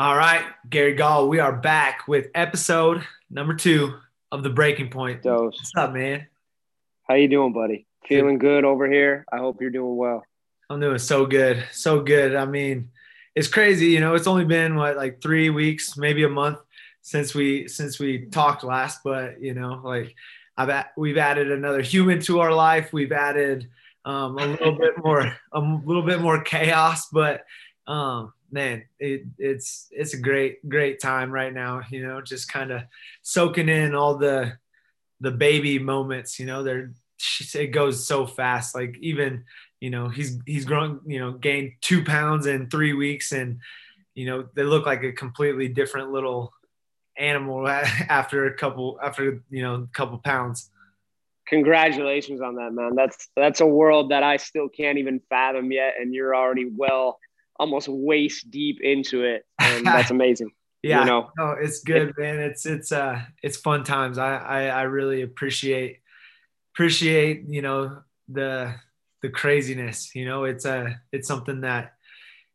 All right, Gary Gall, we are back with episode number two of the Breaking Point. Dose. What's up, man? How you doing, buddy? Feeling good over here. I hope you're doing well. I'm doing so good, so good. I mean, it's crazy. You know, it's only been what like three weeks, maybe a month since we since we talked last. But you know, like I've at, we've added another human to our life. We've added um, a little bit more a little bit more chaos, but um, man, it, it's it's a great great time right now. You know, just kind of soaking in all the the baby moments. You know, they're it goes so fast. Like even you know he's he's grown you know gained two pounds in three weeks, and you know they look like a completely different little animal after a couple after you know a couple pounds congratulations on that man that's that's a world that i still can't even fathom yet and you're already well almost waist deep into it, and that's amazing. yeah, you know, no, it's good, man. It's it's uh it's fun times. I, I I really appreciate appreciate you know the the craziness. You know, it's a uh, it's something that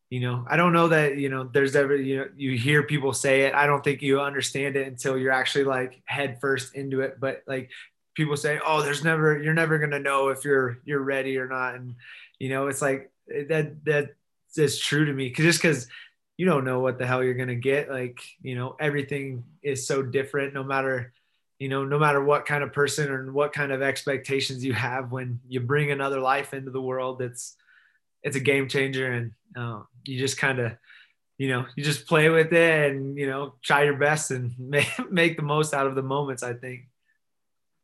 you know i don't know that you know there's ever you know you hear people say it i don't think you understand it until you're actually like head first into it but like people say oh there's never you're never going to know if you're you're ready or not and you know it's like that that is true to me because just because you don't know what the hell you're gonna get like you know everything is so different no matter you know no matter what kind of person or what kind of expectations you have when you bring another life into the world it's it's a game changer. And uh, you just kind of you know you just play with it and you know try your best and make the most out of the moments i think.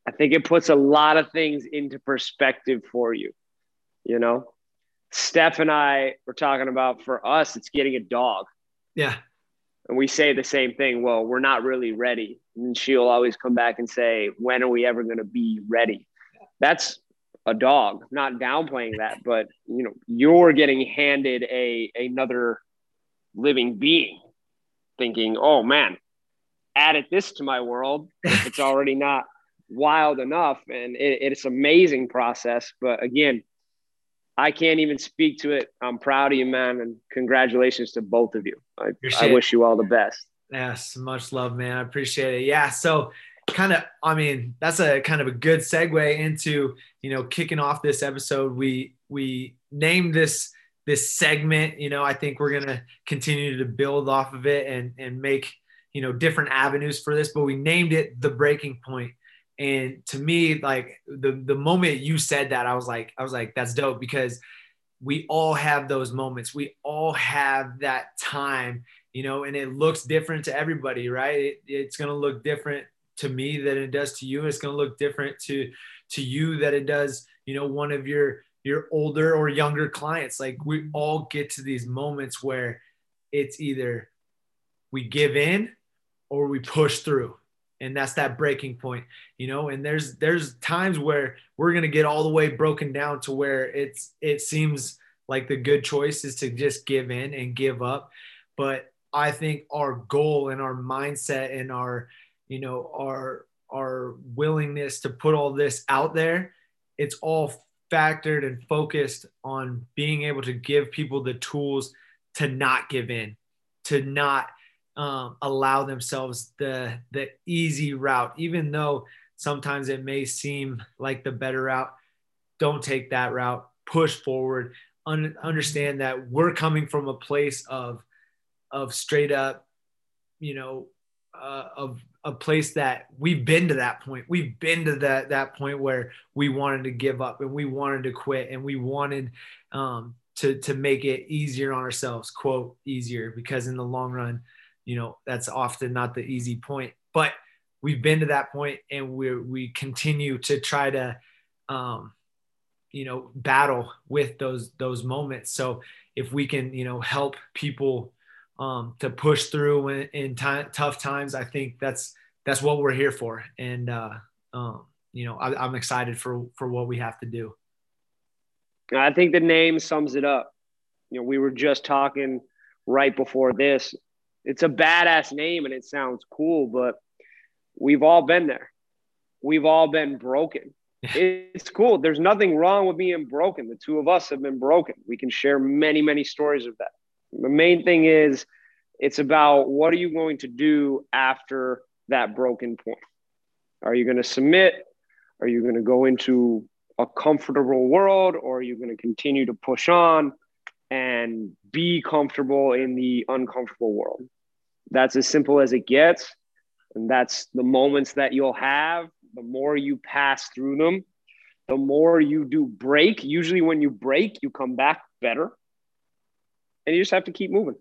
I think it puts a lot of things into perspective for you you know Steph and I were talking about for us, it's getting a dog. Yeah. And we say the same thing. Well, we're not really ready. And she'll always come back and say, When are we ever going to be ready? That's a dog, not downplaying that, but you know, you're getting handed a another living being, thinking, oh man, added this to my world. It's already not wild enough. And it, it's amazing process. But again, I can't even speak to it. I'm proud of you, man, and congratulations to both of you. I, I wish you all the best. Yes, much love, man. I appreciate it. Yeah, so kind of, I mean, that's a kind of a good segue into you know kicking off this episode. We we named this this segment. You know, I think we're gonna continue to build off of it and and make you know different avenues for this, but we named it the breaking point and to me, like the the moment you said that, I was like, I was like, that's dope because we all have those moments. We all have that time, you know, and it looks different to everybody, right? It, it's gonna look different to me than it does to you. It's gonna look different to to you that it does, you know, one of your your older or younger clients. Like we all get to these moments where it's either we give in or we push through and that's that breaking point you know and there's there's times where we're going to get all the way broken down to where it's it seems like the good choice is to just give in and give up. But i think our goal and our mindset and our you know our our willingness to put all this out there it's all factored and focused on being able to give people the tools to not give in to not um, allow themselves the the easy route, even though sometimes it may seem like the better route. Don't take that route. Push forward. Un- understand that we're coming from a place of of straight up, you know, uh, of a place that we've been to that point. We've been to that that point where we wanted to give up and we wanted to quit and we wanted um, to to make it easier on ourselves. Quote easier because in the long run, you know that's often not the easy point but we've been to that point and we we continue to try to um, you know battle with those those moments. So if we can you know help people um, to push through in, in tough times i think that's that's what we're here for. And uh, um, you know I, i'm excited for for what we have to do. I think the name sums it up. You know we were just talking right before this it's a badass name and it sounds cool, but we've all been there. We've all been broken. it's cool. There's nothing wrong with being broken. The two of us have been broken. We can share many, many stories of that. The main thing is It's about what are you going to do after that broken point? Are you going to submit? Are you going to go into a comfortable world or are you going to continue to push on and be comfortable in the uncomfortable world? That's as simple as it gets. And that's the moments that you'll have. The more you pass through them, the more you do break. Usually, when you break, you come back better. And you just have to keep moving.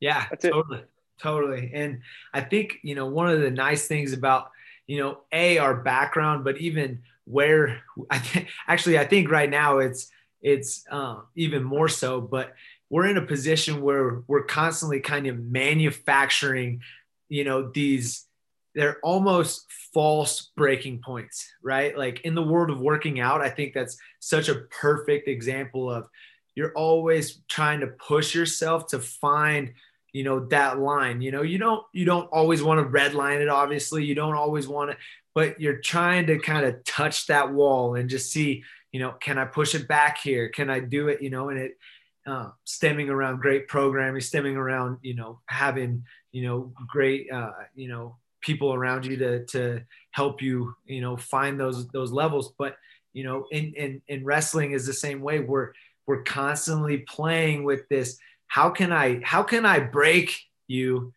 Yeah, that's totally. It. Totally. And I think, you know, one of the nice things about, you know, A, our background, but even where I think actually, I think right now it's, it's uh, even more so, but we're in a position where we're constantly kind of manufacturing, you know, these, they're almost false breaking points, right? Like in the world of working out, I think that's such a perfect example of you're always trying to push yourself to find you know that line you know you don't you don't always want to redline it obviously you don't always want to but you're trying to kind of touch that wall and just see you know can i push it back here? Can i do it you know and it uh, stemming around great programming stemming around you know having you know great uh, you know people around you to to help you you know find those those levels. But you know in in, in wrestling is the same way. We're we're constantly playing with this how can i how can i break you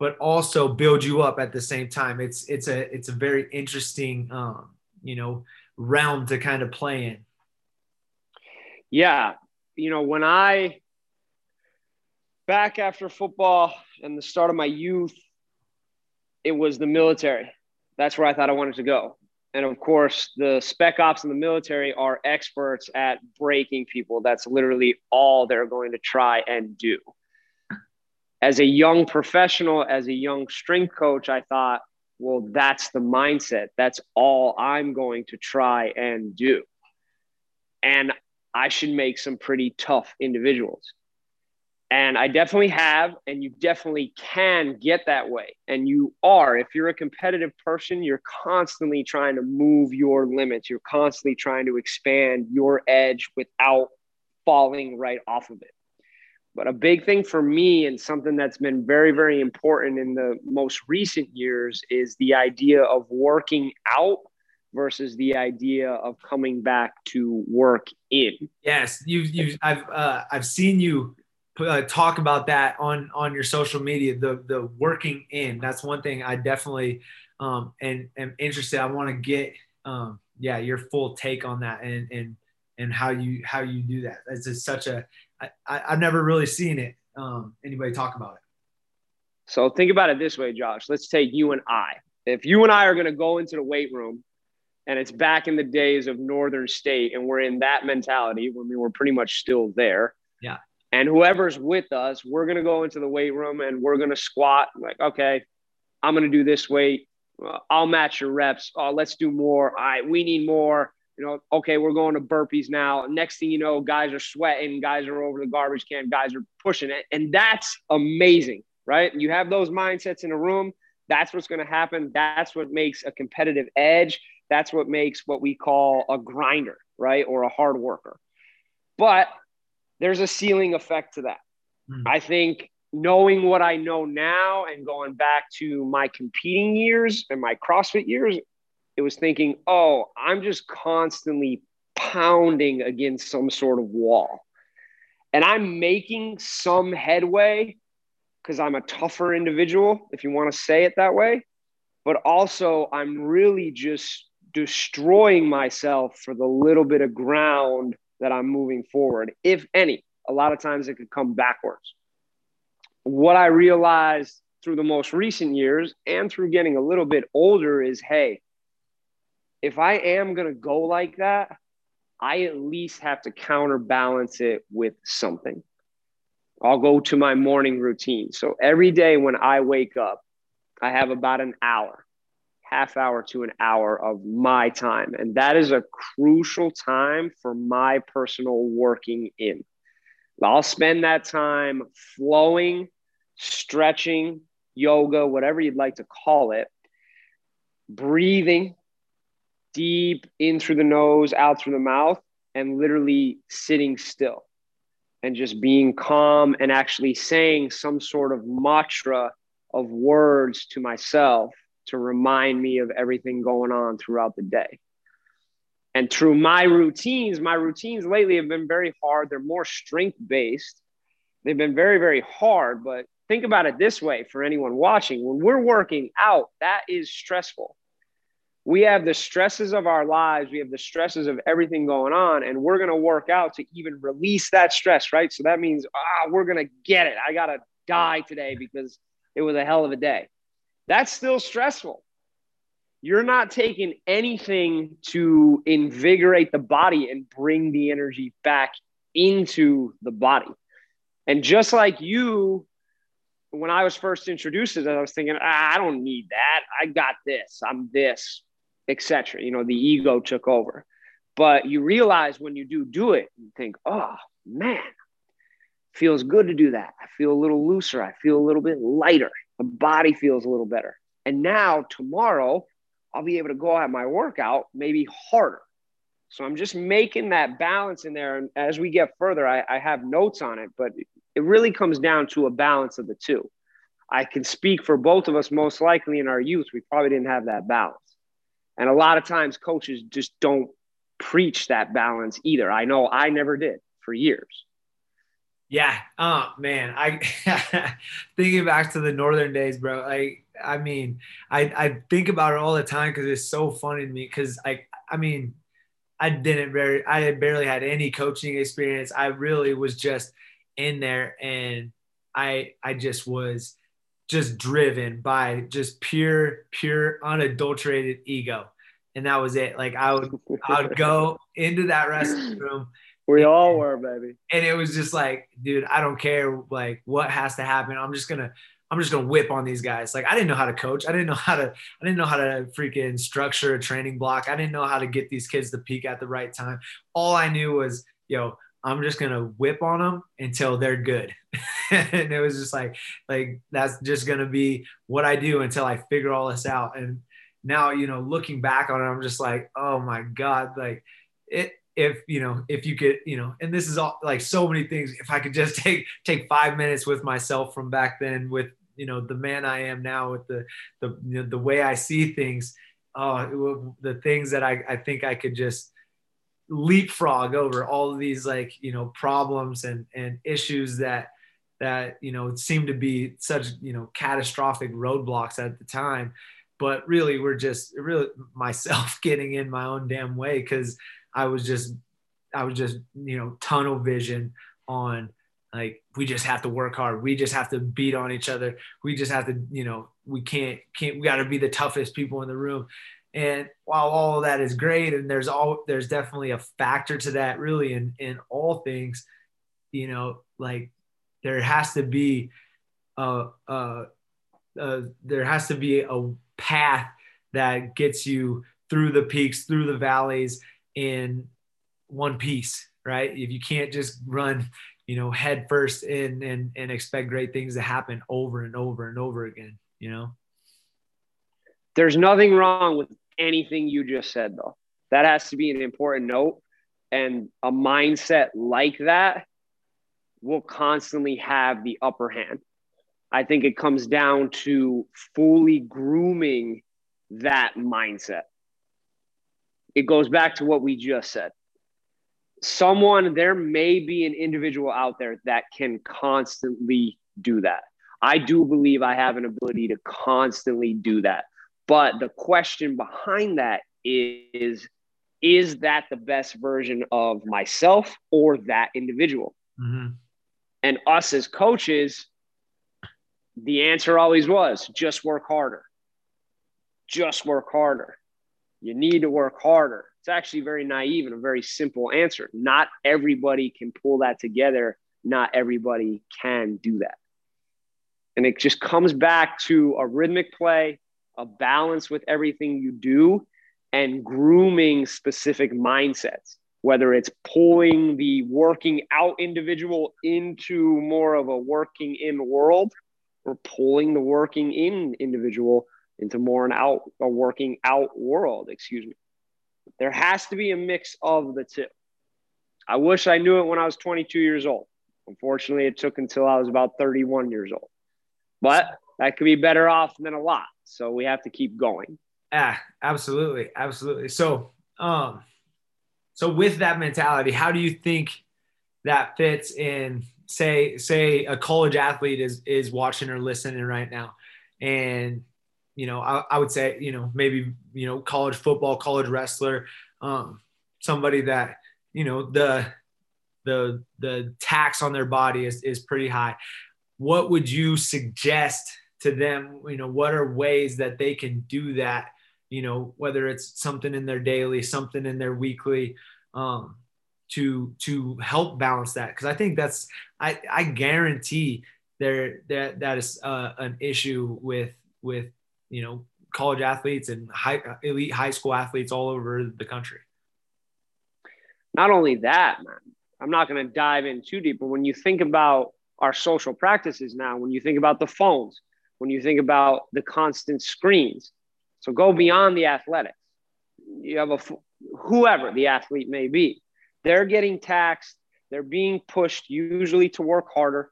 but also build you up at the same time? It's it's a it's a very interesting um you know realm to kind of play in yeah you know when i back after football and the start of my youth it was the military that's where i thought i wanted to go and of course, the spec ops in the military are experts at breaking people. That's literally all they're going to try and do. As a young professional, as a young strength coach, I thought, well, that's the mindset. That's all I'm going to try and do. And I should make some pretty tough individuals. And I definitely have, and you definitely can get that way. And you are. If you're a competitive person, you're constantly trying to move your limits. You're constantly trying to expand your edge without falling right off of it. But a big thing for me, and something that's been very, very important in the most recent years, is the idea of working out versus the idea of coming back to work in. Yes, you've, you've I've uh, I've seen you uh, talk about that on on your social media the the working in that's one thing i definitely um and am interested i want to get um yeah your full take on that and and and how you how you do that it's just such a I, I i've never really seen it um anybody talk about it so think about it this way josh let's take you and i if you and i are going to go into the weight room and it's back in the days of northern state and we're in that mentality when we were pretty much still there yeah and whoever's with us, we're going to go into the weight room and we're going to squat. Like, okay, I'm going to do this weight. I'll match your reps. Oh, let's do more. All right, we need more. You know, okay, we're going to burpees now. Next thing you know, guys are sweating, guys are over the garbage can, guys are pushing it. And that's amazing, right? You have those mindsets in a room. That's what's going to happen. That's what makes a competitive edge. That's what makes what we call a grinder, right? Or a hard worker. But there's a ceiling effect to that. Mm. I think knowing what I know now and going back to my competing years and my CrossFit years, it was thinking, oh, I'm just constantly pounding against some sort of wall. And I'm making some headway because I'm a tougher individual, if you want to say it that way. But also, I'm really just destroying myself for the little bit of ground that I'm moving forward, if any. A lot of times it could come backwards. What I realized through the most recent years and through getting a little bit older is hey, if I am going to go like that, I at least have to counterbalance it with something. I'll go to my morning routine. So every day when I wake up, I have about an hour half hour to an hour of my time. And that is a crucial time for my personal working in. I'll spend that time flowing, stretching, yoga, whatever you'd like to call it, breathing deep in through the nose, out through the mouth, and literally sitting still. and just being calm and actually saying some sort of mantra of words to myself to remind me of everything going on throughout the day. And through my routines, my routines lately have been very hard. They're more strength based. They've been very, very hard. But think about it this way for anyone watching when we're working out, that is stressful. We have the stresses of our lives, we have the stresses of everything going on, and we're going to work out to even release that stress, right? So that means, ah, we're going to get it. I got to die today because it was a hell of a day. That's still stressful you're not taking anything to invigorate the body and bring the energy back into the body. And just like you, when I was first introduced to this, I was thinking, ah, I don't need that. I got this. I'm this, etc. You know, the ego took over. But you realize when you do do it, you think, oh man, feels good to do that. I feel a little looser. I feel a little bit lighter. The body feels a little better. And now tomorrow, I'll be able to go at my workout maybe harder. So I'm just making that balance in there. And as we get further, I, I have notes on it, but it really comes down to a balance of the two. I can speak for both of us, most likely in our youth, we probably didn't have that balance. And a lot of times coaches just don't preach that balance either. I know I never did for years. Yeah. Oh man. I thinking back to the northern days, bro. Like I mean, I, I think about it all the time because it's so funny to me. Because I, I mean, I didn't very, I barely had any coaching experience. I really was just in there, and I, I just was just driven by just pure, pure, unadulterated ego, and that was it. Like I would, I would go into that restroom. We all were, baby. And it was just like, dude, I don't care like what has to happen. I'm just gonna I'm just gonna whip on these guys. Like I didn't know how to coach. I didn't know how to. I didn't know how to freaking structure a training block. I didn't know how to get these kids to peak at the right time. All I knew was, yo, I'm just gonna whip on them until they're good. and it was just like, like that's just gonna be what I do until I figure all this out. And now, you know, looking back on it, I'm just like, oh my god, like it if you know if you could you know and this is all like so many things if i could just take take five minutes with myself from back then with you know the man I am now with the the you know, the way I see things. Oh, the things that I, I think I could just leapfrog over all of these like you know problems and and issues that that you know seem to be such you know catastrophic roadblocks at the time. But really we're just really myself getting in my own damn way because i was just i was just you know tunnel vision on like we just have to work hard. We just have to beat on each other. We just have to you know we can't can't we got to be the toughest people in the room and while all of that is great and there's all there's definitely a factor to that really in in all things you know like there has to be a, a, a there has to be a path that gets you through the peaks through the valleys in one piece right if you can't just run you know, head first in and, and expect great things to happen over and over and over again, you know? There's nothing wrong with anything you just said, though. That has to be an important note. And a mindset like that will constantly have the upper hand. I think it comes down to fully grooming that mindset. It goes back to what we just said someone, there may be an individual out there that can constantly do that. I do believe I have an ability to constantly do that. But the question behind that is is that the best version of myself or that individual? Mm-hmm. And us as coaches, the answer always was just work harder. Just work harder. You need to work harder. It's actually very naive and a very simple answer. Not everybody can pull that together. Not everybody can do that. And it just comes back to a rhythmic play, a balance with everything you do, and grooming specific mindsets, whether it's pulling the working out individual into more of a working in world or pulling the working in individual into more an out a working out world, excuse me. There has to be a mix of the two. I wish I knew it when I was 22 years old. Unfortunately, it took until I was about 31 years old. But that could be better off than a lot. So we have to keep going. Yeah, absolutely. Absolutely. So, um, so with that mentality, how do you think that fits in say say a college athlete is is watching or listening right now and you know I, I would say you know maybe you know college football college wrestler um, somebody that you know the the the tax on their body is, is pretty high what would you suggest to them you know what are ways that they can do that you know whether it's something in their daily something in their weekly um, to to help balance that. Because i think that's i i guarantee there that that is uh, an issue with with you know college athletes and high elite high school athletes all over the country. Not only that man i'm not going to dive in too deep but when you think about our social practices now when you think about the phones when you think about the constant screens so go beyond the athletics you have a whoever the athlete may be they're getting taxed. They're being pushed usually to work harder.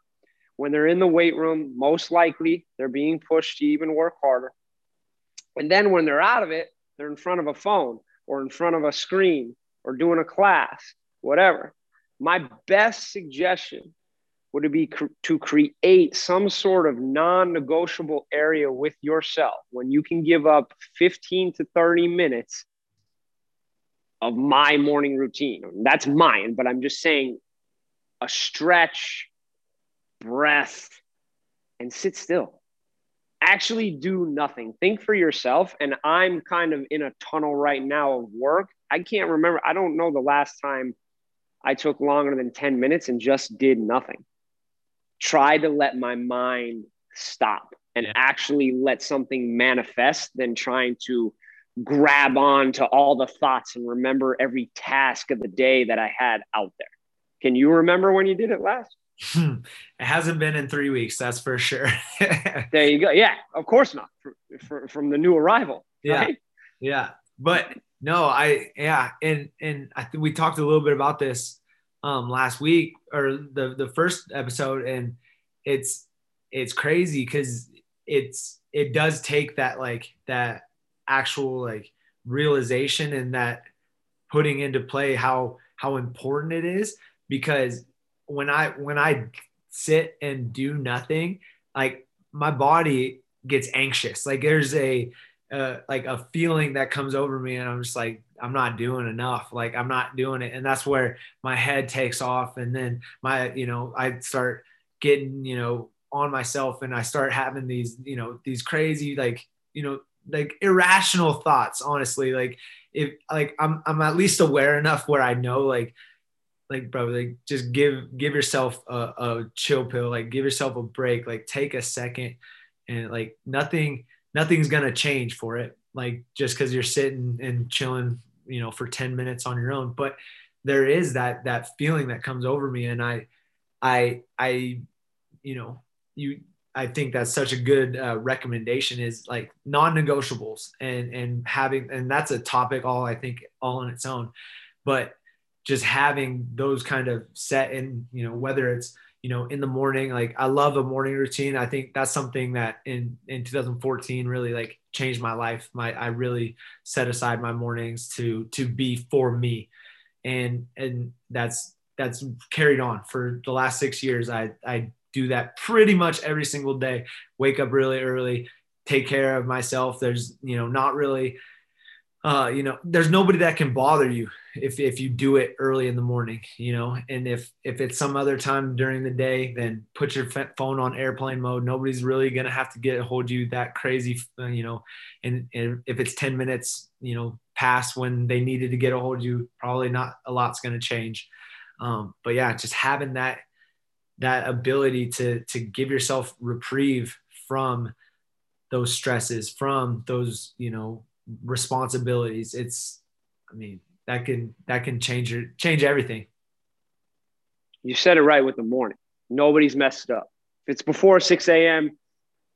When they're in the weight room, most likely they're being pushed to even work harder. And then when they're out of it, they're in front of a phone or in front of a screen or doing a class, whatever. My best suggestion would it be cr- to create some sort of non negotiable area with yourself when you can give up 15 to 30 minutes of my morning routine. That's mine, but I'm just saying a stretch, breath, and sit still. Actually, do nothing. Think for yourself. And I'm kind of in a tunnel right now of work. I can't remember. I don't know the last time I took longer than 10 minutes and just did nothing. Try to let my mind stop and yeah. actually let something manifest than trying to grab on to all the thoughts and remember every task of the day that I had out there. Can you remember when you did it last? it hasn't been in three weeks, that's for sure. there you go. Yeah, of course not. For, for, from the new arrival. Right? Yeah, yeah. But no, I yeah, and and I think we talked a little bit about this um last week or the the first episode, and it's it's crazy because it's it does take that like that actual like realization and that putting into play how how important it is because when I when I sit and do nothing, like my body gets anxious. Like there's a uh, like a feeling that comes over me, and I'm just like I'm not doing enough. Like I'm not doing it, and that's where my head takes off, and then my you know I start getting you know on myself, and I start having these you know these crazy like you know like irrational thoughts honestly. Like if like i'm i'm at least aware enough where i know like like bro like just give give yourself a, a chill pill like give yourself a break like take a second and like nothing nothing's gonna change for it. Like just because you're sitting and chilling you know for 10 minutes on your own. But there is that that feeling that comes over me. And i i i you know you I think that's such a good uh, recommendation is like non-negotiables and and having and that's a topic all I think all on its own, but just having those kind of set in you know whether it's you know in the morning like I love a morning routine. I think that's something that in in 2014 really like changed my life my I really set aside my mornings to to be for me and and that's that's carried on for the last six years I I do that pretty much every single day. Wake up really early, take care of myself. There's, you know, not really, uh, you know, there's nobody that can bother you if, if you do it early in the morning, you know, and if, if it's some other time during the day, then put your phone on airplane mode. Nobody's really to have to get a hold of you that crazy, uh, you know, and, and if it's 10 minutes, you know, past when they needed to get a hold of you, probably not a lot's to change. Um, but yeah, just having that that ability to to give yourself reprieve from those stresses from those you know responsibilities it's i mean that can that can change your change everything. You said it right with the morning. Nobody's messed up. If it's before 6 a.m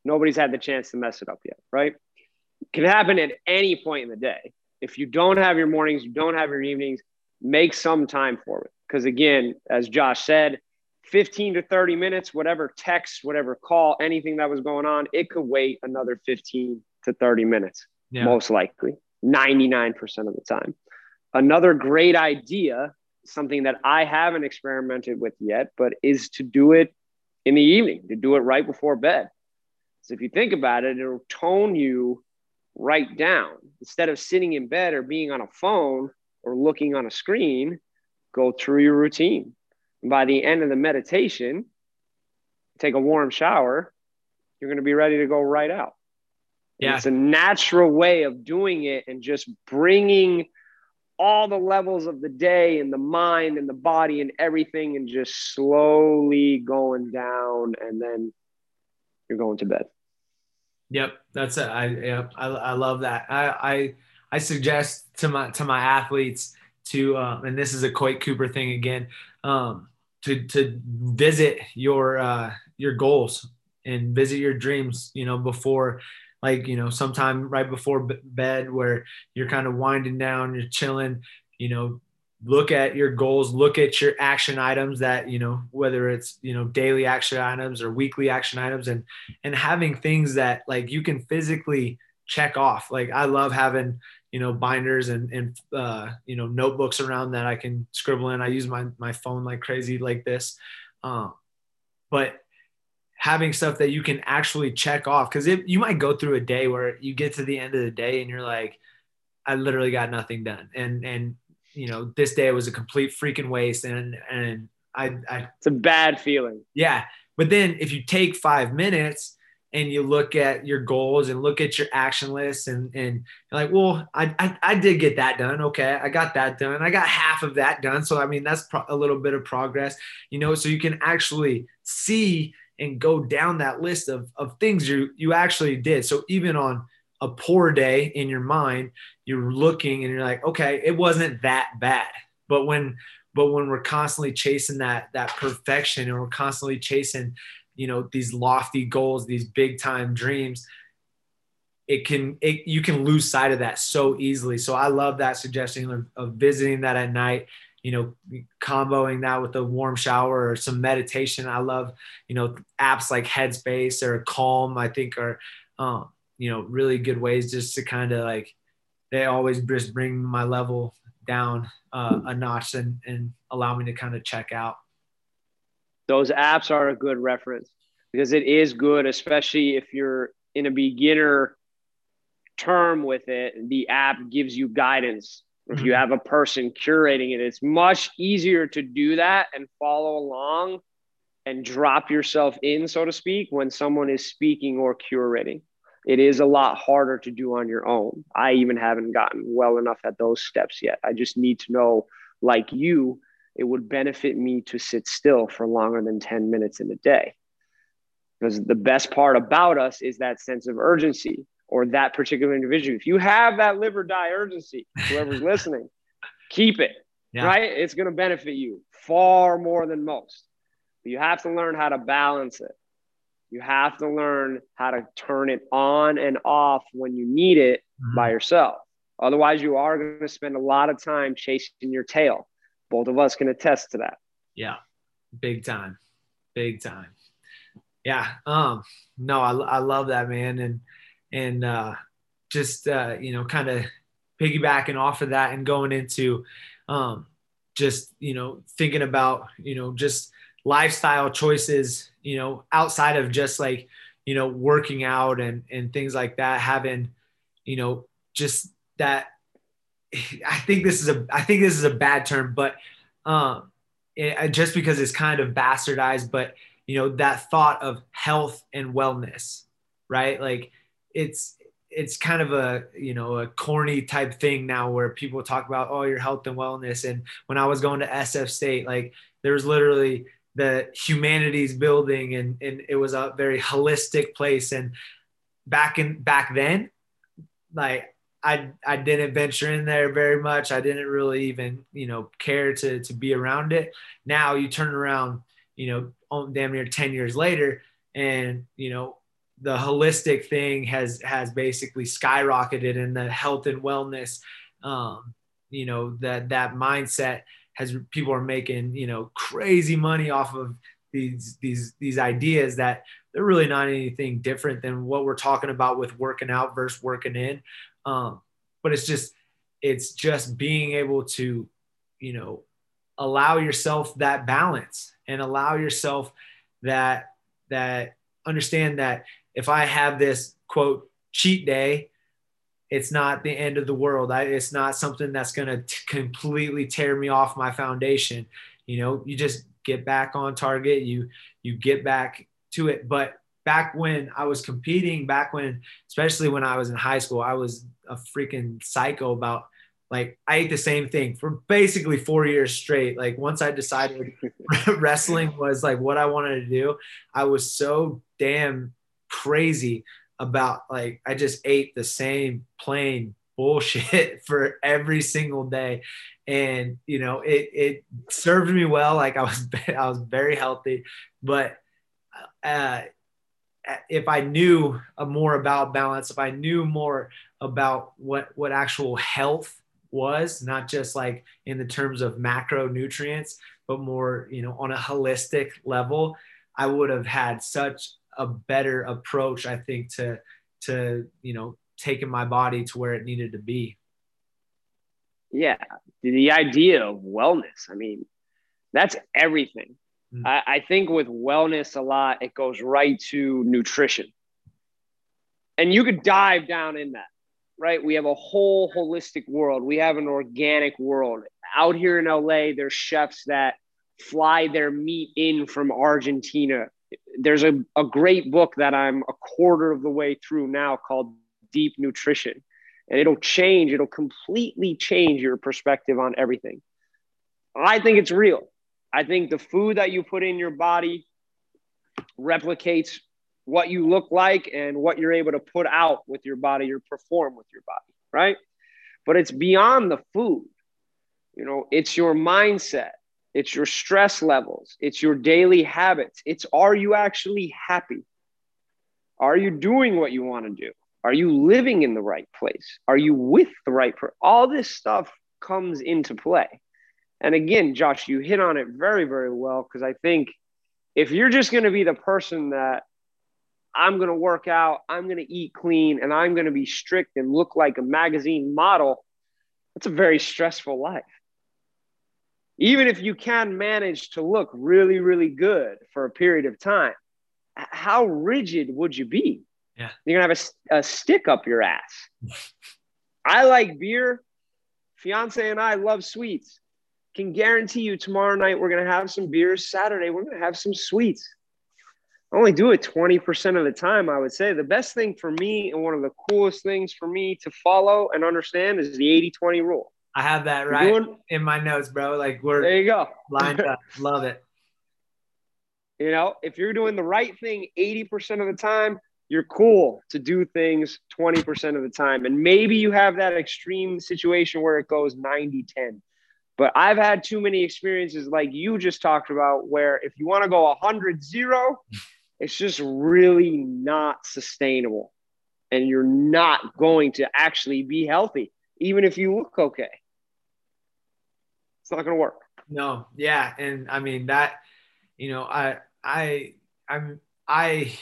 nobody's had the chance to mess it up yet right? It can happen at any point in the day. If you don't have your mornings you don't have your evenings make some time for it. Because again as josh said 15 to 30 minutes, whatever text, whatever call, anything that was going on, it could wait another 15 to 30 minutes, yeah. most likely, 99% of the time. Another great idea, something that I haven't experimented with yet, but is to do it in the evening, to do it right before bed. So if you think about it, it'll tone you right down. Instead of sitting in bed or being on a phone or looking on a screen, go through your routine. And by the end of the meditation, take a warm shower, you're going to be ready to go right out. Yeah. It's a natural way of doing it and just bringing all the levels of the day and the mind and the body and everything and just slowly going down and then you're going to bed. Yep, that's it. I yep, I, I love that. I, I I suggest to my to my athletes to um, and this is a Coit Cooper thing again um, to to visit your uh, your goals and visit your dreams. You know before like you know sometime right before bed where you're kind of winding down, you're chilling. You know look at your goals look at your action items that you know whether it's you know daily action items or weekly action items and and having things that like you can physically check off like i love having you know binders and and uh, you know notebooks around that i can scribble in i use my my phone like crazy like this um, but having stuff that you can actually check off because you might go through a day where you get to the end of the day and you're like i literally got nothing done and and you know, this day was a complete freaking waste. And, and I, I, it's a bad feeling. Yeah. But then if you take five minutes and you look at your goals and look at your action list and, and you're like, well, I, I, I did get that done. Okay. I got that done. I got half of that done. So, I mean, that's pro- a little bit of progress, you know, so you can actually see and go down that list of, of things you, you actually did. So even on a poor day in your mind, you're looking and you're like, okay, it wasn't that bad. But when but when we're constantly chasing that that perfection and we're constantly chasing, you know, these lofty goals, these big time dreams, it can it, you can lose sight of that so easily. So I love that suggestion of, of visiting that at night you know, comboing that with a warm shower or some meditation. I love, you know, apps like Headspace or Calm, I think are, um, you know, really good ways just to kind of like they always just bring my level down uh, a notch and, and allow me to kind of check out. Those apps are a good reference because it is good, especially if you're in a beginner term with it. The app gives you guidance. If you mm-hmm. have a person curating it, it's much easier to do that and follow along and drop yourself in, so to speak, when someone is speaking or curating it is a lot harder to do on your own. I even haven't gotten well enough at those steps yet. I just need to know, like you, it would benefit me to sit still for longer than 10 minutes in a day. Because the best part about us is that sense of urgency or that particular individual. If you have that live or die urgency, whoever's listening, keep it, yeah. right? It's going to benefit you far more than most. But you have to learn how to balance it. You have to learn how to turn it on and off when you need it mm-hmm. by yourself. Otherwise, you are going to spend a lot of time chasing your tail. Both of us can attest to that. Yeah, big time, big time. Yeah. Um. No, I, I love that man, and and uh, just uh, you know, kind of piggybacking off of that and going into, um, just you know, thinking about you know just lifestyle choices you know, outside of just like, you know, working out and, and things like that, having, you know, just that, I think this is a, I think this is a bad term, but, um, it, just because it's kind of bastardized, but you know, that thought of health and wellness, right? Like it's, it's kind of a you know a corny type thing now where people talk about oh your health and wellness and when i was going to sf state like there was literally the humanities building and, and it was a very holistic place and back in back then like I I didn't venture in there very much. I didn't really even, you know, care to to be around it. Now you turn around, you know, damn near 10 years later and, you know, the holistic thing has has basically skyrocketed in the health and wellness um, you know, that that mindset has people are making you know crazy money off of these these these ideas that they're really not anything different than what we're talking about with working out versus working in. Um, but it's just it's just being able to you know allow yourself that balance and allow yourself that that understand that if i have this quote cheat day it's not the end of the world. I, it's not something that's going to completely tear me off my foundation. You know you just get back on target you you get back to it. But back when i was competing back when especially when i was in high school i was a freaking psycho about like I ate the same thing for basically four years straight. Like once I decided wrestling was like what I wanted to do, I was so damn crazy about like I just ate the same plain bullshit for every single day. And you know, it it served me well. Like I was I was very healthy, but uh, if I knew more about balance, if I knew more about what what actual health was, not just like in the terms of macronutrients, but more, you know, on a holistic level, I would have had such a better approach, I think, to to, you know, taking my body to where it needed to be. Yeah. The idea of wellness, I mean, that's everything. Mm-hmm. I, I think with wellness a lot, it goes right to nutrition. And you could dive down in that right? We have a whole holistic world. We have an organic world. Out here in LA, there's chefs that fly their meat in from Argentina. There's a, a great book that I'm a quarter of the way through now called Deep Nutrition. And it'll change, it'll completely change your perspective on everything. I think it's real. I think the food that you put in your body replicates what you look like and what you're able to put out with your body or perform with your body, right? But it's beyond the food. You know, it's your mindset, it's your stress levels, it's your daily habits. It's are you actually happy? Are you doing what you want to do? Are you living in the right place? Are you with the right person? All this stuff comes into play. And again, Josh, you hit on it very, very well because I think if you're just going to be the person that I'm going to work out, I'm going to eat clean, and I'm going to be strict and look like a magazine model, that's a very stressful life. Even if you can manage to look really, really good for a period of time, how rigid would you be? Yeah. You're going to have a, a stick up your ass. I like beer. Fiance and I love sweets. Can guarantee you tomorrow night we're going to have some beers. Saturday we're going to have some sweets I only do it 20% of the time, I would say. The best thing for me and one of the coolest things for me to follow and understand is the 80 20 rule. I have that right doing, in my notes, bro. Like we're there you go. lined up. Love it. You know, if you're doing the right thing 80% of the time, you're cool to do things 20% of the time. And maybe you have that extreme situation where it goes 90 10. But I've had too many experiences like you just talked about where if you want to go 100 0, it's just really not sustainable. And you're not going to actually be healthy, even if you look okay. It's not going to work. No, yeah. And I mean, that, you know, I, I, I'm, I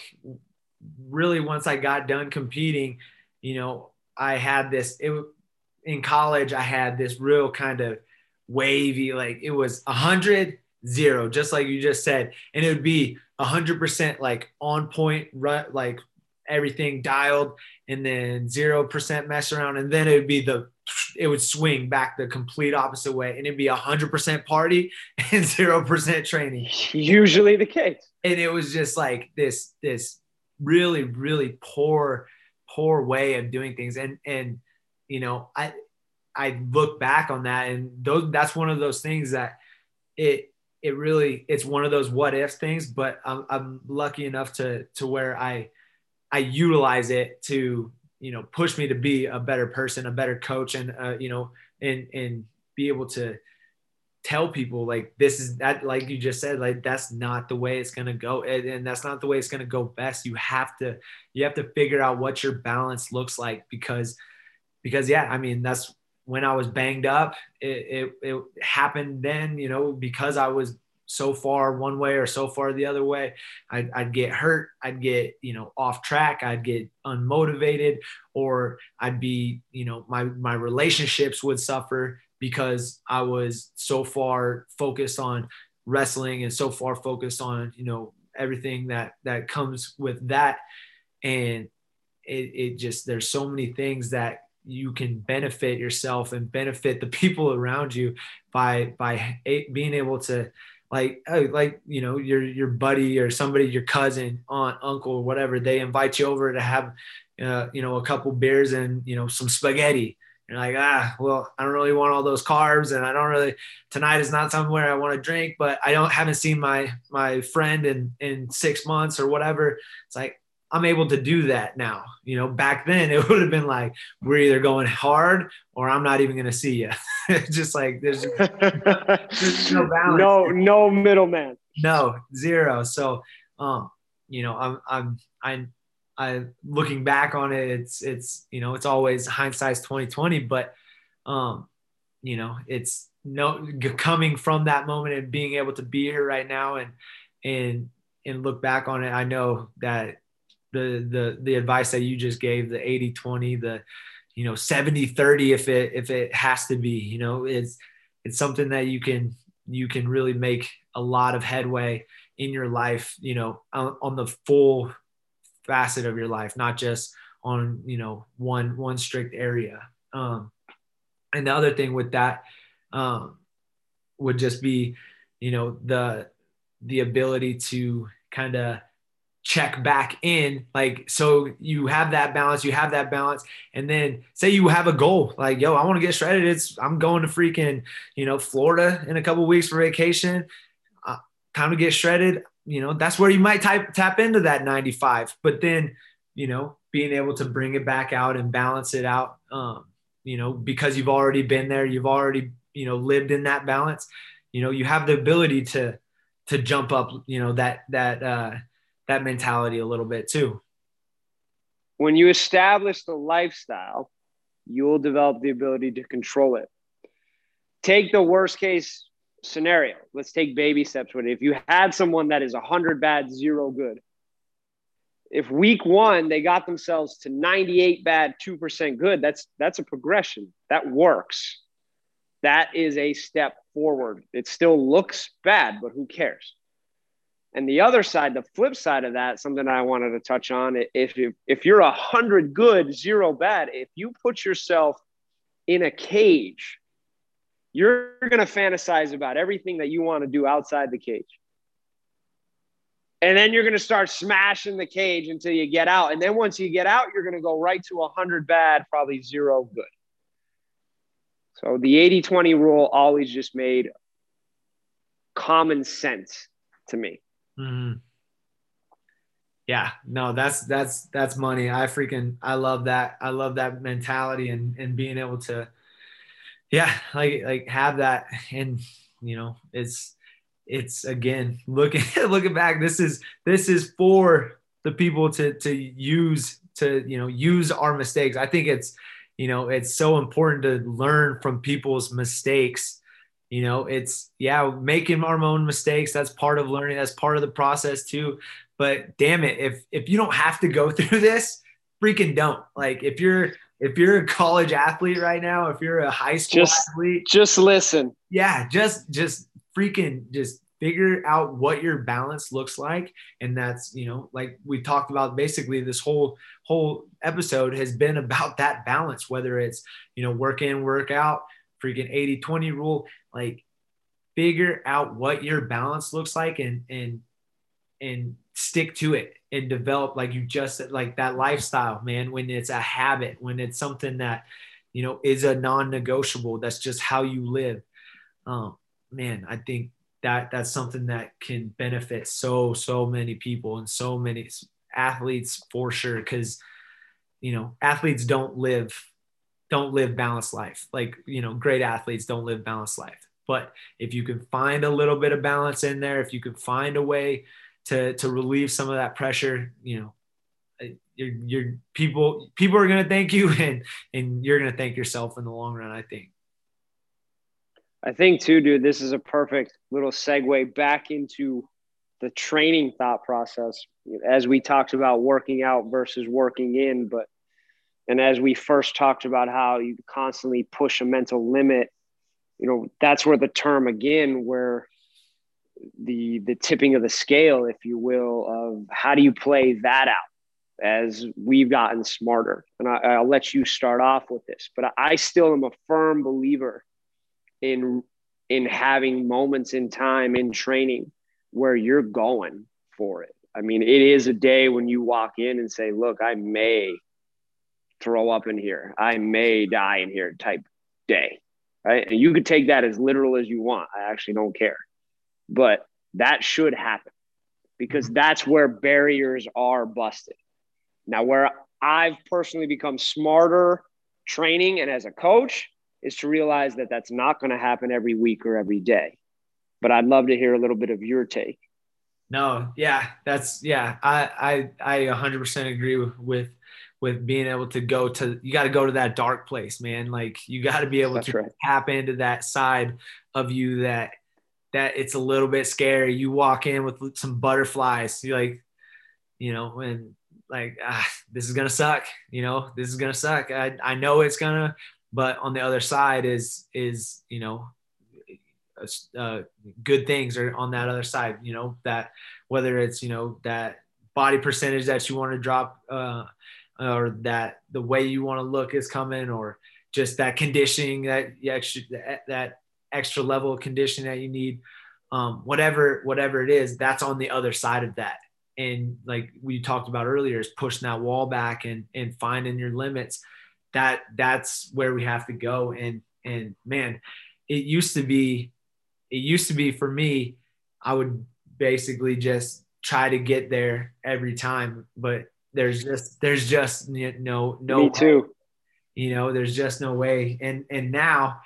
really, once I got done competing, you know, I had this, it in college, I had this real kind of wavy, like it was a hundred, zero, just like you just said. And it would be a 100% like on point, run, like everything dialed, and then 0% mess around. And then it would be the, it would swing back the complete opposite way. And it'd be 100% party and 0% training. Usually the case. And it was just like this, this really, really poor, poor way of doing things. And, and, you know, I, I look back on that and those, that's one of those things that it, it really it's one of those what if things but I'm, I'm lucky enough to to where i i utilize it to you know push me to be a better person a better coach and uh, you know and and be able to tell people like this is that like you just said like that's not the way it's going to go and, and that's not the way it's going to go best. You have to you have to figure out what your balance looks like because because yeah i mean that's when I was banged up, it, it, it happened then, you know, because I was so far one way or so far the other way. I'd, I'd, get hurt. I'd get, you know, off track. I'd get unmotivated or I'd be, you know, my, my relationships would suffer because I was so far focused on wrestling and so far focused on, you know, everything that, that comes with that. And it, it just, there's so many things that you can benefit yourself and benefit the people around you by, by being able to, like oh, like you know your your buddy or somebody your cousin aunt uncle or whatever they invite you over to have uh, you know a couple beers and you know some spaghetti. You're like ah well i don't really want all those carbs and i don't really tonight is not somewhere i want to drink but i don't haven't seen my my friend in in six months or whatever. It's like I'm able to do that now. You know, back then it would have been like we're either going hard or I'm not even going to see you. just like there's, there's no balance. No, no middleman. No, zero. So, um, you know, I'm, I'm, I'm, I looking back on it, it's, it's, you know, it's always hindsight's 2020, but, um, you know, it's no coming from that moment and being able to be here right now and, and, and look back on it. I know that the the the advice that you just gave the 80 20 the you know 70 30 if it if it has to be you know it's it's something that you can you can really make a lot of headway in your life you know on, on the full facet of your life not just on you know one one strict area. Um and the other thing with that um would just be you know the the ability to kind of check back in like so you have that balance you have that balance. And then say you have a goal like yo i want to get shredded. It's i'm going to freaking you know florida in a couple weeks for vacation. Uh, time to get shredded. You know that's where you might type tap into that 95 but then you know being able to bring it back out and balance it out um you know because you've already been there you've already you know lived in that balance you know you have the ability to to jump up you know that that uh that mentality a little bit too. When you establish the lifestyle, you will develop the ability to control it. Take the worst case scenario. Let's take baby steps with it. If you had someone that is 100 bad, zero good, if week one they got themselves to 98 bad, 2% good, that's that's a progression. That works. That is a step forward. It still looks bad, but who cares? And the other side, the flip side of that, something I wanted to touch on, if you, if you're a hundred good, zero bad, if you put yourself in a cage, you're going to fantasize about everything that you want to do outside the cage. And then you're going to start smashing the cage until you get out. And then once you get out, you're going to go right to a 100 bad, probably zero good. So the 80 20 rule always just made common sense to me. Mm-hmm. Yeah, no, that's that's that's money. I freaking I love that. I love that mentality and and being able to, yeah, like like have that. And you know, it's it's again looking looking back. This is this is for the people to to use to you know use our mistakes. I think it's you know it's so important to learn from people's mistakes you know it's yeah making our own mistakes that's part of learning that's part of the process too. But damn it if if you don't have to go through this freaking don't. Like if you're if you're a college athlete right now if you're a high school just, athlete just listen. yeah just just freaking just figure out what your balance looks like. And that's you know like we talked about basically this whole whole episode has been about that balance whether it's you know work in work out freaking 80 20 rule like figure out what your balance looks like and and and stick to it and develop like you just like that lifestyle man when it's a habit when it's something that you know is a non-negotiable. That's just how you live. Um man i think that that's something that can benefit so so many people and so many athletes for sure because you know athletes don't live don't live balanced life. Like, you know, great athletes don't live balanced life. But if you can find a little bit of balance in there, if you can find a way to to relieve some of that pressure, you know, uh, you're, you're people people are going to thank you and and you're going to thank yourself in the long run i think i think too dude this is a perfect little segue back into the training thought process as we talked about working out versus working in but and as we first talked about how you constantly push a mental limit you know that's where the term again where the the tipping of the scale if you will of how do you play that out as we've gotten smarter and I, will let you start off with this but i still am a firm believer in in having moments in time in training where you're going for it. I mean, it is a day when you walk in and say, look, I may throw up in here. I may die in here type day. Right. And you could take that as literal as you want. I actually don't care. But that should happen because mm-hmm. that's where barriers are busted. Now, where I've personally become smarter training and as a coach is to realize that that's not going to happen every week or every day but I'd love to hear a little bit of your take. No, yeah, that's yeah. I I I 100% agree with with with being able to go to you got to go to that dark place, man. Like you got to be able that's to right. tap into that side of you that that it's a little bit scary. You walk in with some butterflies. You like, you know, and like ah, this is gonna suck. You know, this is gonna suck. I I know it's gonna, but on the other side is is you know uh, good things are on that other side. You know that whether it's you know that body percentage that you want to drop, uh, or that the way you want to look is coming, or just that conditioning that extra that extra level of conditioning that you need. Um, whatever whatever it is, that's on the other side of that. And like we talked about earlier, is pushing that wall back and and finding your limits. That that's where we have to go. And and man, it used to be it used to be for me, I would basically just try to get there every time, but there's just there's just no no me too. You know, there's just no way. And and now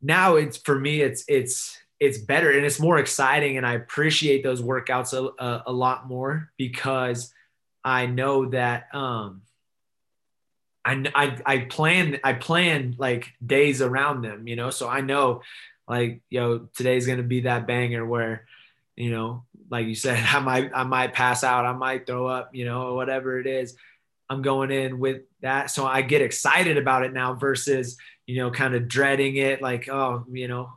now it's for me it's it's it's better and it's more exciting and I appreciate those workouts a, a, a lot more because I know that um I, I, I plan I plan like days around them, you know. So I know like yo today's gonna be that banger where you know like you said i might i might pass out i might throw up you know whatever it is i'm going in with that. So i get excited about it now versus you know kind of dreading it like oh you know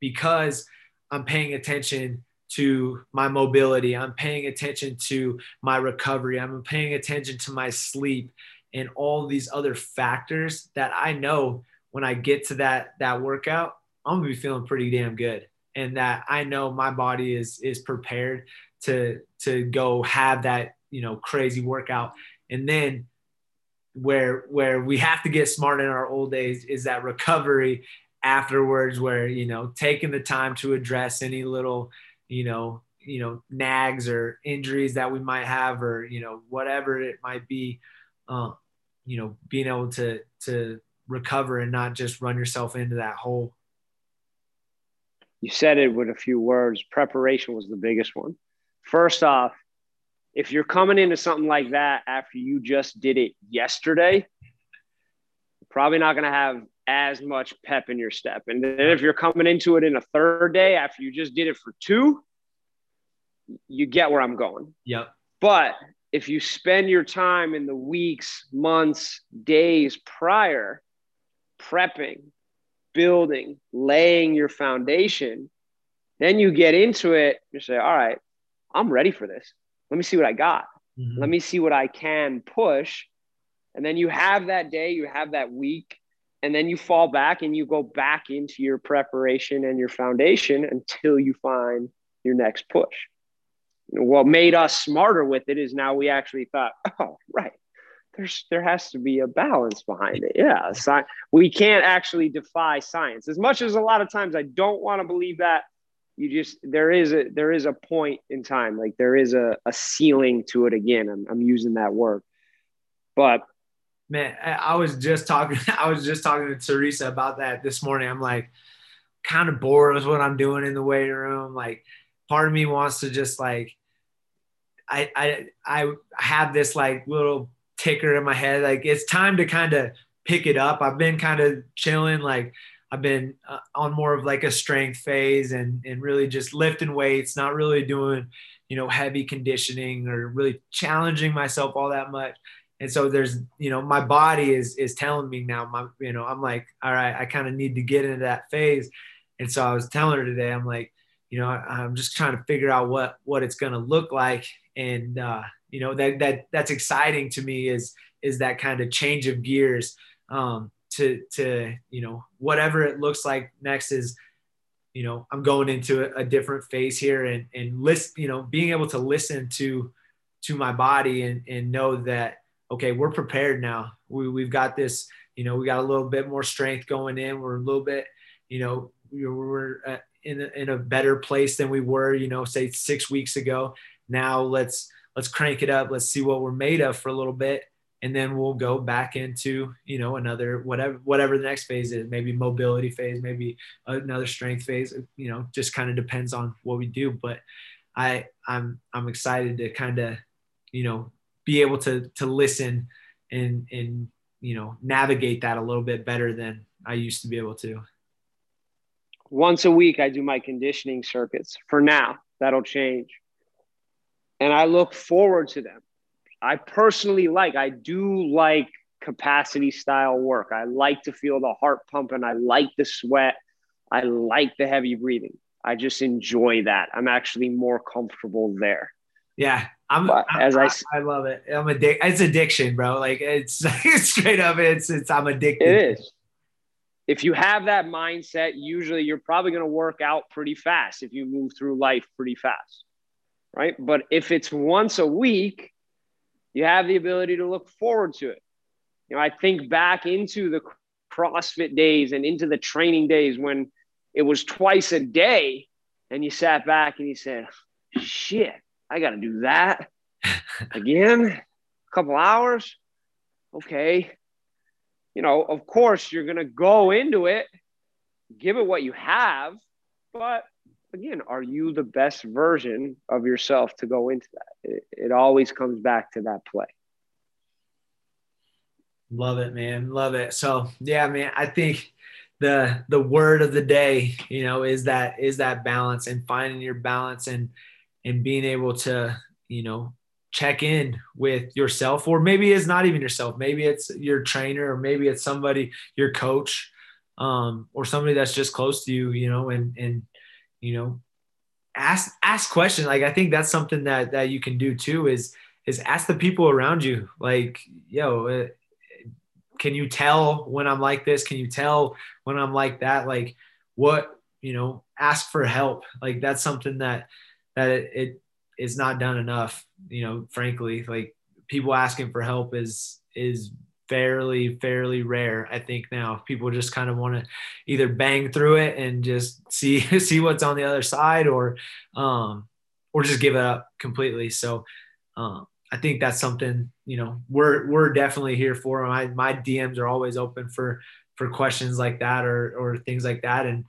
because i'm paying attention to my mobility i'm paying attention to my recovery i'm paying attention to my sleep and all these other factors that i know when i get to that that workout I'm gonna be feeling pretty damn good, and that I know my body is is prepared to to go have that you know crazy workout, and then where where we have to get smart in our old days is that recovery afterwards, where you know taking the time to address any little you know you know nags or injuries that we might have or you know whatever it might be um, you know being able to to recover and not just run yourself into that hole you said it with a few words. Preparation was the biggest one. First off, if you're coming into something like that after you just did it yesterday, you're probably not going to have as much pep in your step. And then if you're coming into it in a third day after you just did it for two, you get where I'm going. Yep. But if you spend your time in the weeks, months, days prior prepping, building, laying your foundation, then you get into it. You say, all right, I'm ready for this. Let me see what I got. Mm-hmm. Let me see what I can push. And then you have that day, you have that week, and then you fall back and you go back into your preparation and your foundation until you find your next push. What made us smarter with it is now we actually thought, oh, right, there's there has to be a balance behind it. Yeah, sci- we can't actually defy science. As much as a lot of times I don't want to believe that, you just there is a there is a point in time, like there is a, a ceiling to it. Again, I'm I'm using that word, but man, I was just talking. I was just talking to Teresa about that this morning. I'm like, kind of bored with what I'm doing in the weight room. Like, part of me wants to just like I, I, I have this like little ticker in my head. Like it's time to kind of pick it up. I've been kind of chilling. Like I've been uh, on more of like a strength phase and, and really just lifting weights, not really doing, you know, heavy conditioning or really challenging myself all that much. And so there's, you know, my body is, is telling me now, my, you know, I'm like, all right, I kind of need to get into that phase. And so I was telling her today, I'm like, you know, I'm just trying to figure out what, what it's going to look like. And, uh, you know, that, that that's exciting to me is, is that kind of change of gears, um, to, to, you know, whatever it looks like next is, you know, I'm going into a, a different phase here and, and list, you know, being able to listen to, to my body and, and know that, okay, we're prepared now. We, we've got this, you know, we got a little bit more strength going in. We're a little bit, you know, we're uh, in a, in a better place than we were, you know, say six weeks ago. Now let's let's crank it up. Let's see what we're made of for a little bit, and then we'll go back into you know another whatever whatever the next phase is. Maybe mobility phase, maybe another strength phase. You know, just kind of depends on what we do. But I I'm I'm excited to kind of you know be able to to listen and and you know navigate that a little bit better than I used to be able to once a week i do my conditioning circuits for now that'll change and i look forward to them i personally like i do like capacity style work i like to feel the heart pumping i like the sweat i like the heavy breathing i just enjoy that i'm actually more comfortable there yeah I'm, I'm as I, I, love it. I'm addicted. It's addiction, bro. Like it's, it's straight up. It's it's I'm addicted. It is if you have that mindset, usually you're probably going to work out pretty fast if you move through life pretty fast, right? But if it's once a week, you have the ability to look forward to it. You know, I think back into the CrossFit days and into the training days when it was twice a day, and you sat back and you said, shit, I got to do that again, a couple hours. Okay you know, of course, you're going to go into it, give it what you have, but again, are you the best version of yourself to go into that? It, it always comes back to that play. Love it, man. Love it. So, yeah, man, I think the the word of the day, you know, is that is that balance and finding your balance and and being able to, you know, check in with yourself or maybe it's not even yourself maybe it's your trainer or maybe it's somebody your coach um, or somebody that's just close to you you know and and you know ask ask questions. Like i think that's something that that you can do too is is ask the people around you like yo uh, can you tell when i'm like this? Can you tell when i'm like that? Like what you know ask for help. Like that's something that that it, it is not done enough. You know, frankly, like people asking for help is is fairly fairly rare. I think now people just kind of want to either bang through it and just see see what's on the other side, or um, or just give it up completely. So. Um, I think that's something you know we're we're definitely here for. My my DMs are always open for for questions like that or or things like that. And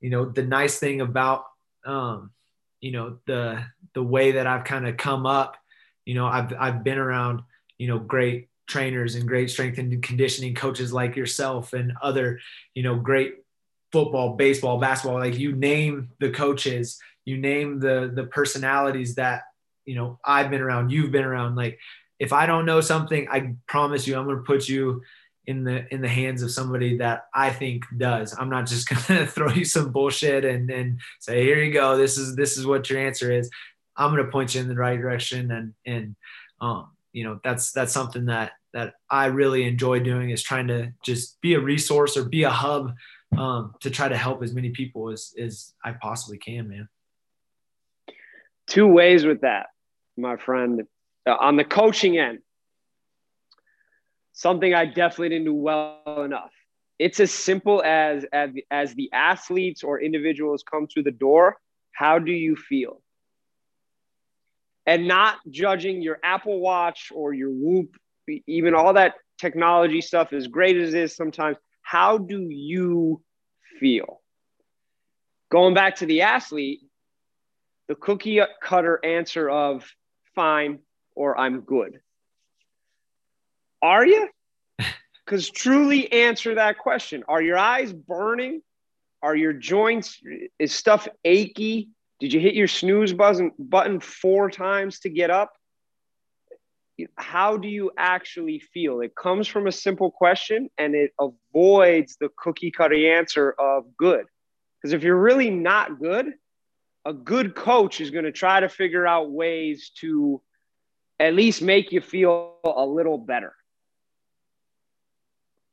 you know the nice thing about um, you know the the way that I've kind of come up you know I've I've been around you know great trainers and great strength and conditioning coaches like yourself and other you know great football baseball basketball like you name the coaches you name the the personalities that you know I've been around you've been around. Like if I don't know something I promise you I'm going to put you in the in the hands of somebody that I think does. I'm not just gonna throw you some bullshit and and say here you go. This is this is what your answer is. I'm gonna point you in the right direction and and um you know that's that's something that that I really enjoy doing is trying to just be a resource or be a hub um, to try to help as many people as as I possibly can, man. Two ways with that, my friend. Uh, on the coaching end, something I definitely didn't do well enough. It's as simple as as as the athletes or individuals come through the door. How do you feel? And not judging your Apple Watch or your Whoop, even all that technology stuff, as great as it is sometimes. How do you feel? Going back to the athlete, the cookie cutter answer of fine, or I'm good. Are you? Because truly answer that question. Are your eyes burning? Are your joints, is stuff achy? Did you hit your snooze button, button four times to get up? How do you actually feel? It comes from a simple question and it avoids the cookie cutter answer of good. Because if you're really not good, a good coach is going to try to figure out ways to at least make you feel a little better.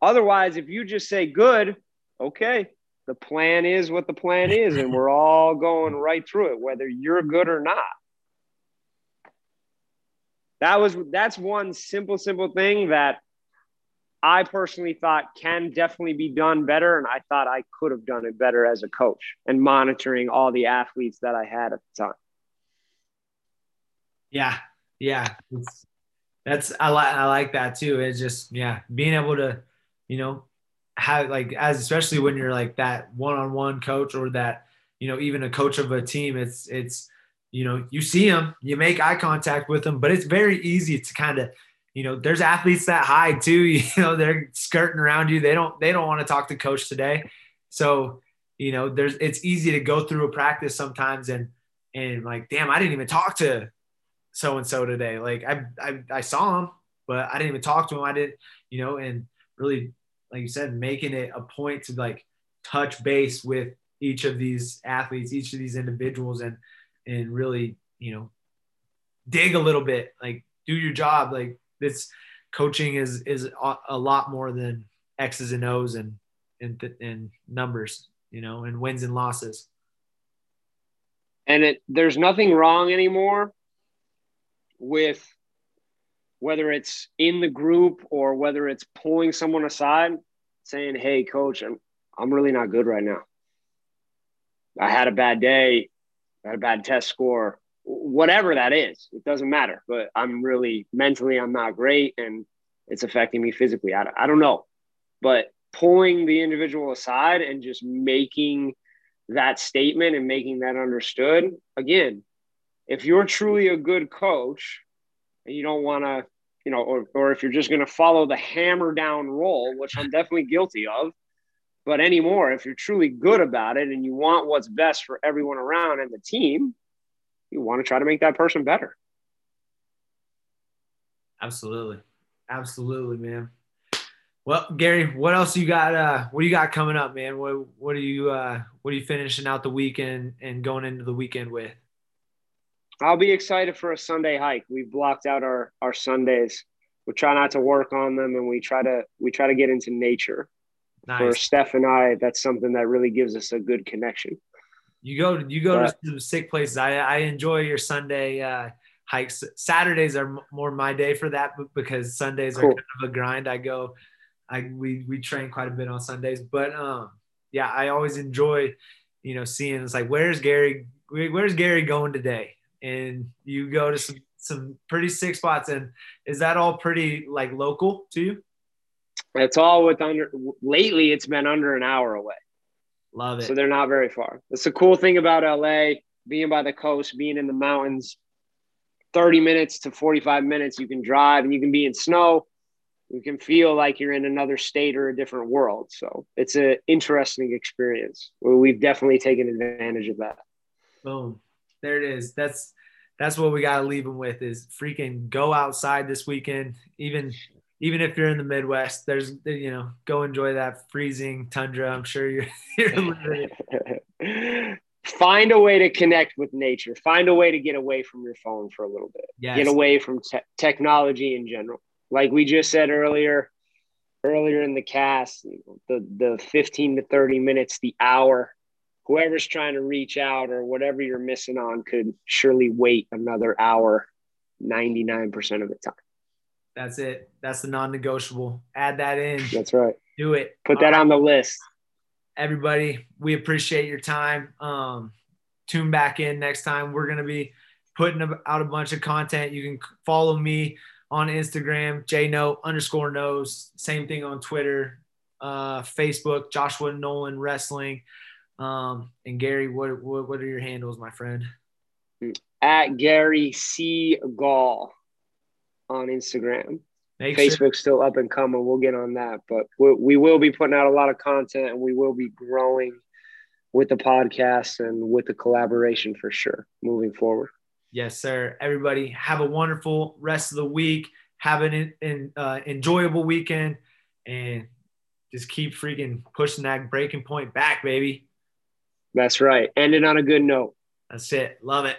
Otherwise, if you just say good, okay, the plan is what the plan is, and we're all going right through it, whether you're good or not. That was that's one simple, simple thing that I personally thought can definitely be done better. And I thought I could have done it better as a coach and monitoring all the athletes that I had at the time. Yeah. Yeah. It's, that's, I like, I like that too. It's just, yeah, being able to, you know, have like, as, especially when you're like that one-on-one coach or that, you know, even a coach of a team, it's, it's, you know, you see them, you make eye contact with them, but it's very easy to kind of, you know, there's athletes that hide too. You know, they're skirting around you. They don't they don't want to talk to coach today. So, you know, there's it's easy to go through a practice sometimes and and like, damn, I didn't even talk to so and so today. Like I, I I saw him, but I didn't even talk to him. I didn't, you know, and really, like you said, making it a point to like touch base with each of these athletes, each of these individuals, and and really, you know, dig a little bit, like do your job, like this coaching is is a lot more than X's and O's and and and numbers, you know, and wins and losses. And it there's nothing wrong anymore with whether it's in the group or whether it's pulling someone aside saying, "Hey coach, I'm I'm really not good right now. I had a bad day, I had a bad test score whatever that is. It doesn't matter. But I'm really mentally, I'm not great, and it's affecting me physically. I, I don't know, but pulling the individual aside and just making that statement and making that understood again if you're truly a good coach and you don't want to you know or, or if you're just going to follow the hammer down role which i'm definitely guilty of but anymore if you're truly good about it and you want what's best for everyone around and the team you want to try to make that person better. Absolutely. Absolutely, man. Well, Gary, what else you got? Uh, what do you got coming up, man? What what are you uh, what are you finishing out the weekend and going into the weekend with? I'll be excited for a Sunday hike. We've blocked out our our Sundays. We try not to work on them, and we try to we try to get into nature. Nice. For Steph and I, that's something that really gives us a good connection. You go you go but, to some sick places. I, I enjoy your Sunday uh, hikes. Saturdays are more my day for that because Sundays cool. are kind of a grind. I go, I we we train quite a bit on Sundays, but um yeah, I always enjoy you know seeing it's like where's Gary where's Gary going today, and you go to some some pretty sick spots. And is that all pretty like local to you? It's all with under lately. It's been under an hour away. Love it. So they're not very far. That's the cool thing about LA, being by the coast, being in the mountains. 30 minutes to 45 minutes, you can drive and you can be in snow. You can feel like you're in another state or a different world. So it's an interesting experience. We've definitely taken advantage of that. Boom. There it is. That's that's what we got to leave them with is freaking go outside this weekend. Even even if you're in the Midwest, there's you know go enjoy that freezing tundra. I'm sure you're you're Find a way to connect with nature. Find a way to get away from your phone for a little bit. Yes. Get away from te- technology in general. Like we just said earlier, earlier in the cast, the the 15 to 30 minutes, the hour, whoever's trying to reach out or whatever you're missing on could surely wait another hour 99% of the time. That's it. That's the non-negotiable. Add that in. That's right. Do it. Put that on the list. Everybody, we appreciate your time. Um, tune back in next time. We're gonna be putting out a bunch of content. You can follow me on Instagram, jno underscore knows. Same thing on Twitter, uh, Facebook, Joshua Nolan Wrestling. Um, and Gary, what, what what are your handles, my friend? at Gary C. Gall on Instagram. Make Facebook's sure. still up and coming. We'll get on that, but we, we will be putting out a lot of content and we will be growing with the podcast and with the collaboration for sure moving forward. Yes, sir. Everybody have a wonderful rest of the week. Have an in, uh, enjoyable weekend and just keep freaking pushing that breaking point back, baby. That's right. Ending on a good note. That's it. Love it.